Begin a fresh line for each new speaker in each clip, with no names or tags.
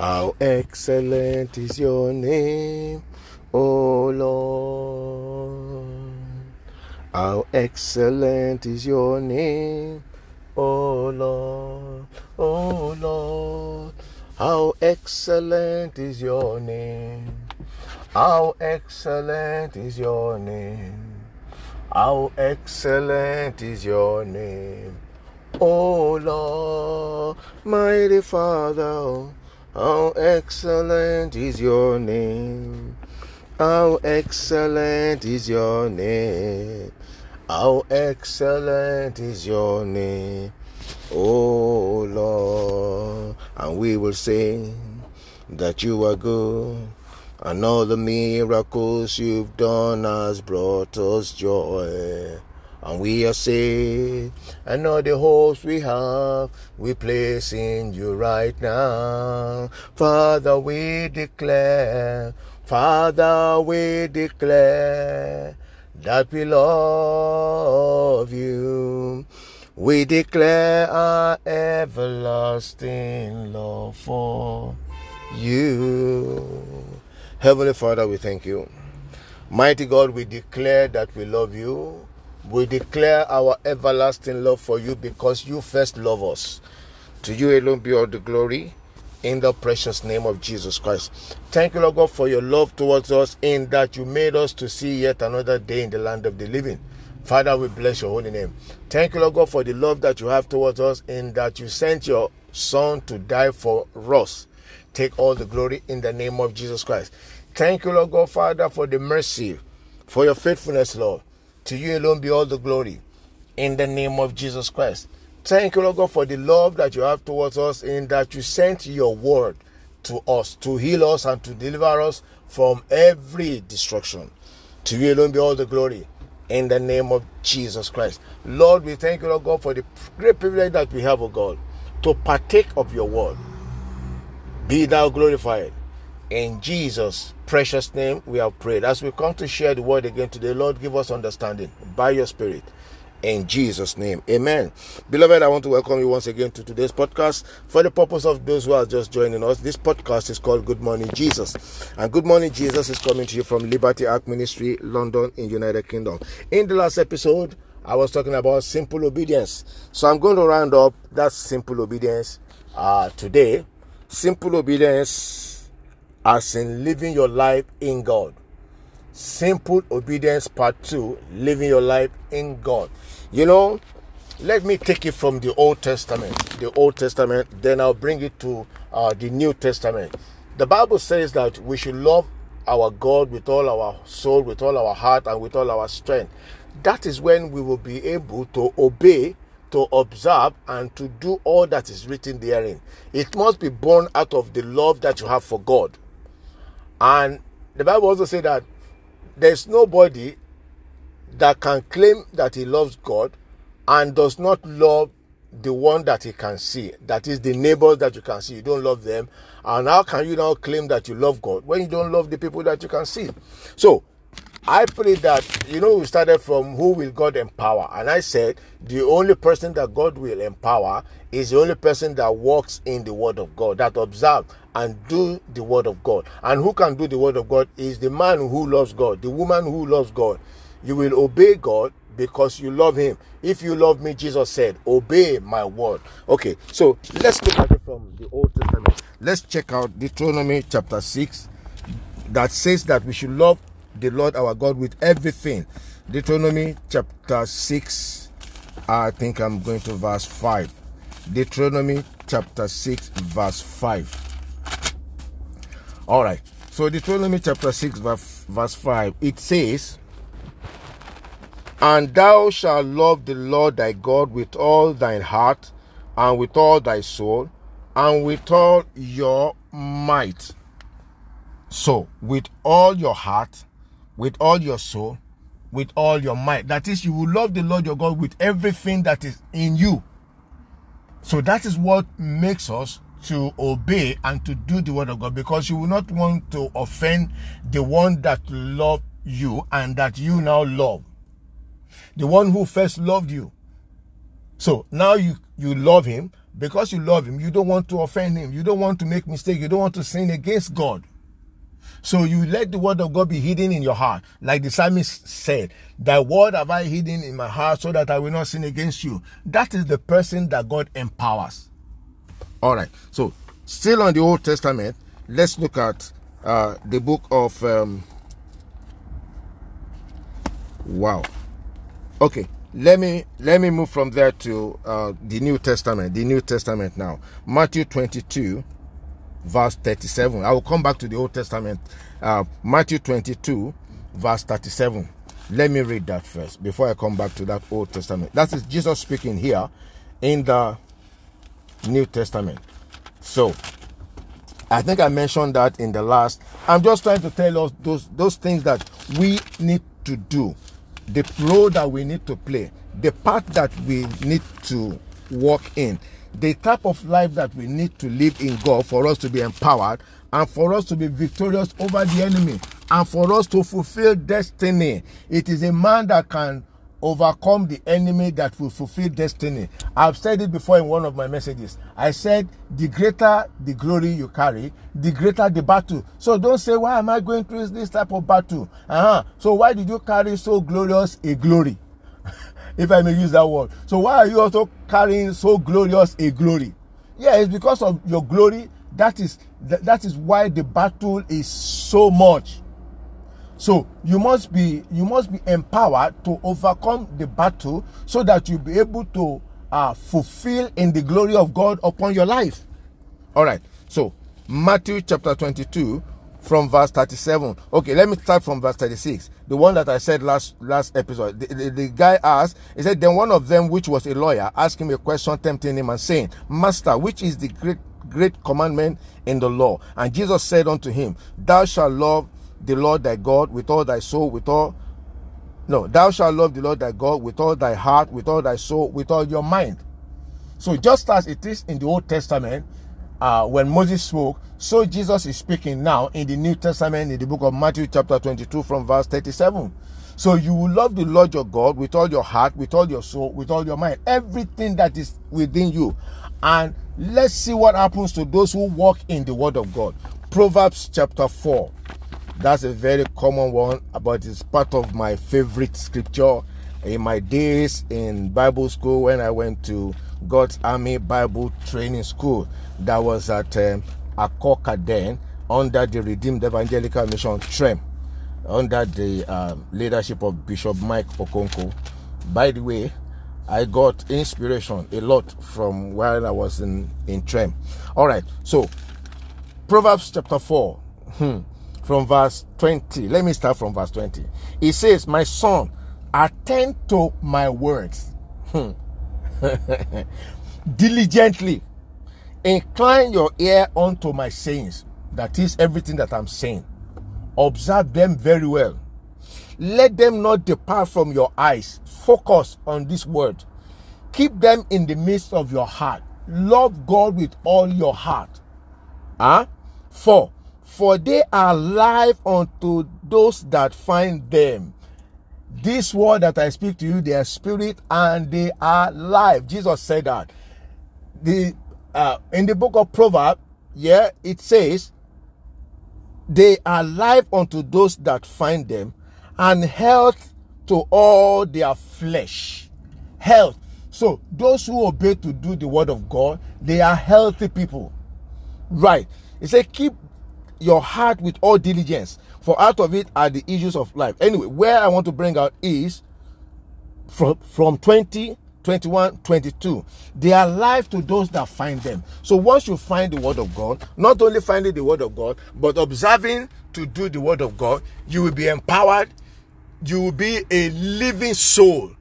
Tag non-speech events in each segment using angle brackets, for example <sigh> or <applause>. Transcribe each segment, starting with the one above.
How excellent is your name, O Lord. How excellent is your name, O Lord. O Lord. How excellent is your name. How excellent is your name. How excellent is your name. O Lord, mighty Father, how excellent is your name. How excellent is your name. How excellent is your name. Oh Lord, and we will sing that you are good. And all the miracles you've done has brought us joy. And we are saved, and all the hopes we have, we place in you right now. Father, we declare, Father, we declare that we love you. We declare our everlasting love for you. Heavenly Father, we thank you. Mighty God, we declare that we love you. We declare our everlasting love for you because you first love us. To you alone be all the glory in the precious name of Jesus Christ. Thank you, Lord God, for your love towards us in that you made us to see yet another day in the land of the living. Father, we bless your holy name. Thank you, Lord God, for the love that you have towards us in that you sent your Son to die for us. Take all the glory in the name of Jesus Christ. Thank you, Lord God, Father, for the mercy, for your faithfulness, Lord. To you alone be all the glory in the name of Jesus Christ. Thank you, Lord God, for the love that you have towards us in that you sent your word to us to heal us and to deliver us from every destruction. To you alone be all the glory in the name of Jesus Christ. Lord, we thank you, Lord God, for the great privilege that we have, O God, to partake of your word. Be thou glorified. In Jesus' precious name, we have prayed. As we come to share the word again today, Lord, give us understanding by your Spirit. In Jesus' name, amen. Beloved, I want to welcome you once again to today's podcast. For the purpose of those who are just joining us, this podcast is called Good Morning Jesus. And Good Morning Jesus is coming to you from Liberty Ark Ministry, London, in United Kingdom. In the last episode, I was talking about simple obedience. So I'm going to round up that simple obedience uh, today. Simple obedience as in living your life in God. Simple obedience part two, living your life in God. You know, let me take it from the Old Testament, the Old Testament, then I'll bring it to uh, the New Testament. The Bible says that we should love our God with all our soul, with all our heart, and with all our strength. That is when we will be able to obey, to observe, and to do all that is written therein. It must be born out of the love that you have for God. And the Bible also says that there's nobody that can claim that he loves God and does not love the one that he can see. That is the neighbors that you can see. You don't love them. And how can you now claim that you love God when you don't love the people that you can see? So I pray that, you know, we started from who will God empower. And I said the only person that God will empower is the only person that walks in the word of God, that observe and do the word of God. And who can do the word of God is the man who loves God, the woman who loves God. You will obey God because you love him. If you love me, Jesus said, obey my word. Okay, so let's look at it from the Old Testament. Let's check out Deuteronomy chapter 6 that says that we should love the Lord our God with everything. Deuteronomy chapter 6, I think I'm going to verse 5. Deuteronomy chapter 6, verse 5. All right. So Deuteronomy chapter 6, verse, verse 5, it says, And thou shalt love the Lord thy God with all thine heart, and with all thy soul, and with all your might. So, with all your heart, with all your soul, with all your might. That is, you will love the Lord your God with everything that is in you. So that is what makes us to obey and to do the word of God because you will not want to offend the one that loved you and that you now love. The one who first loved you. So now you, you love him Because you love him, you don't want to offend him, you don't want to make mistake, you don't want to sin against God. So you let the word of God be hidden in your heart. Like the psalmist said, Thy word have I hidden in my heart so that I will not sin against you. That is the person that God empowers. All right. So still on the Old Testament, let's look at uh, the book of um, wow. Okay. Let me let me move from there to uh, the New Testament. The New Testament now. Matthew 22 verse 37. I will come back to the Old Testament. Uh, Matthew 22, verse 37. Let me read that first before I come back to that Old Testament. That is Jesus speaking here in the New Testament. So, I think I mentioned that in the last. I'm just trying to tell us those those things that we need to do, the role that we need to play, the part that we need to walk in the type of life that we need to live in God for us to be empowered and for us to be victorious over the enemy and for us to fulfill destiny. It is a man that can overcome the enemy that will fulfill destiny. I've said it before in one of my messages. I said, the greater the glory you carry, the greater the battle. So don't say, why am I going through this type of battle? Uh-huh. So why did you carry so glorious a glory? If I may use that word. So why are you also carrying so glorious a glory? Yeah, it's because of your glory. That is that, that is why the battle is so much. So you must be you must be empowered to overcome the battle so that you'll be able to uh, fulfill in the glory of God upon your life. All right. So Matthew chapter 22 from verse 37. Okay, let me start from verse 36. The one that I said last last episode. The, the, the, guy asked, he said, Then one of them, which was a lawyer, asked him a question, tempting him and saying, Master, which is the great great commandment in the law? And Jesus said unto him, Thou shalt love the Lord thy God with all thy soul, with all no, thou shalt love the Lord thy God with all thy heart, with all thy soul, with all your mind. So just as it is in the Old Testament, uh, when Moses spoke, so Jesus is speaking now in the New Testament in the book of Matthew, chapter 22, from verse 37. So you will love the Lord your God with all your heart, with all your soul, with all your mind, everything that is within you. And let's see what happens to those who walk in the word of God. Proverbs chapter 4. That's a very common one, but it's part of my favorite scripture in my days in Bible school when I went to God's Army Bible Training School that was at um, Akoka then under the Redeemed Evangelical Mission TREM under the um, leadership of Bishop Mike Okonkwo. By the way, I got inspiration a lot from while I was in, in TREM. All right, so Proverbs chapter 4, hmm, from verse 20. Let me start from verse 20. It says, My son, attend to my words. Hmm. <laughs> Diligently Incline your ear unto my sayings. That is everything that I'm saying. Observe them very well. Let them not depart from your eyes. Focus on this word. Keep them in the midst of your heart. Love God with all your heart. Ah? Huh? For, for they are life unto those that find them. This word that I speak to you, they are spirit and they are life. Jesus said that. The uh, in the book of Proverbs, yeah, it says, they are life unto those that find them, and health to all their flesh. Health. So those who obey to do the word of God, they are healthy people. Right. It says, keep your heart with all diligence, for out of it are the issues of life. Anyway, where I want to bring out is from, from 20 21, 22. They are life to those that find them. So once you find the word of God, not only finding the word of God, but observing to do the word of God, you will be empowered. You will be a living soul.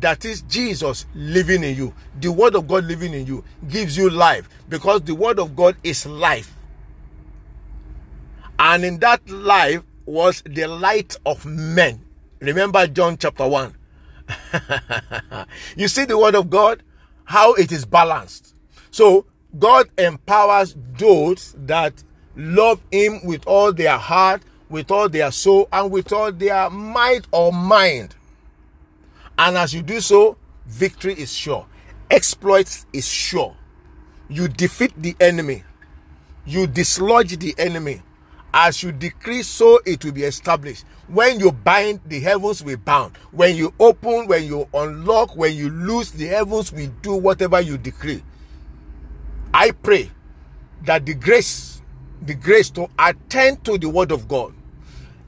That is Jesus living in you. The word of God living in you gives you life because the word of God is life. And in that life was the light of men. Remember John chapter 1 <laughs> you see the word of God, how it is balanced. So God empowers those that love Him with all their heart, with all their soul, and with all their might or mind. And as you do so, victory is sure, exploits is sure. you defeat the enemy, you dislodge the enemy. As you decree, so it will be established. When you bind, the heavens will bound. When you open, when you unlock, when you loose, the heavens will do whatever you decree. I pray that the grace, the grace to attend to the word of God,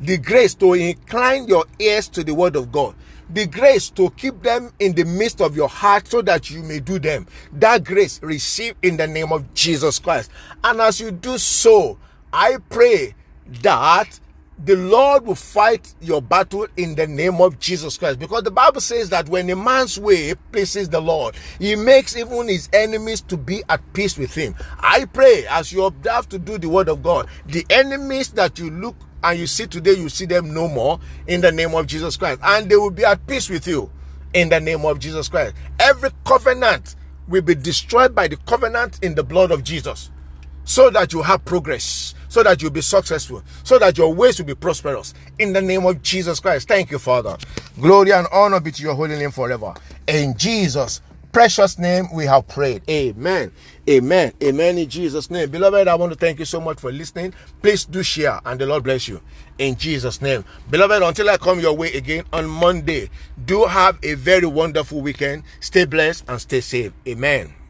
the grace to incline your ears to the word of God, the grace to keep them in the midst of your heart so that you may do them. That grace receive in the name of Jesus Christ. And as you do so, I pray that the Lord will fight your battle in the name of Jesus Christ. Because the Bible says that when a man's way pleases the Lord, he makes even his enemies to be at peace with him. I pray as you observe to do the word of God, the enemies that you look and you see today, you see them no more in the name of Jesus Christ. And they will be at peace with you in the name of Jesus Christ. Every covenant will be destroyed by the covenant in the blood of Jesus so that you have progress, so that you'll be successful, so that your ways will be prosperous. In the name of Jesus Christ. Thank you, Father. Glory and honor be to your holy name forever. In Jesus' precious name we have prayed. Amen. Amen. Amen. In Jesus' name. Beloved, I want to thank you so much for listening. Please do share and the Lord bless you. In Jesus' name. Beloved, until I come your way again on Monday, do have a very wonderful weekend. Stay blessed and stay safe. Amen.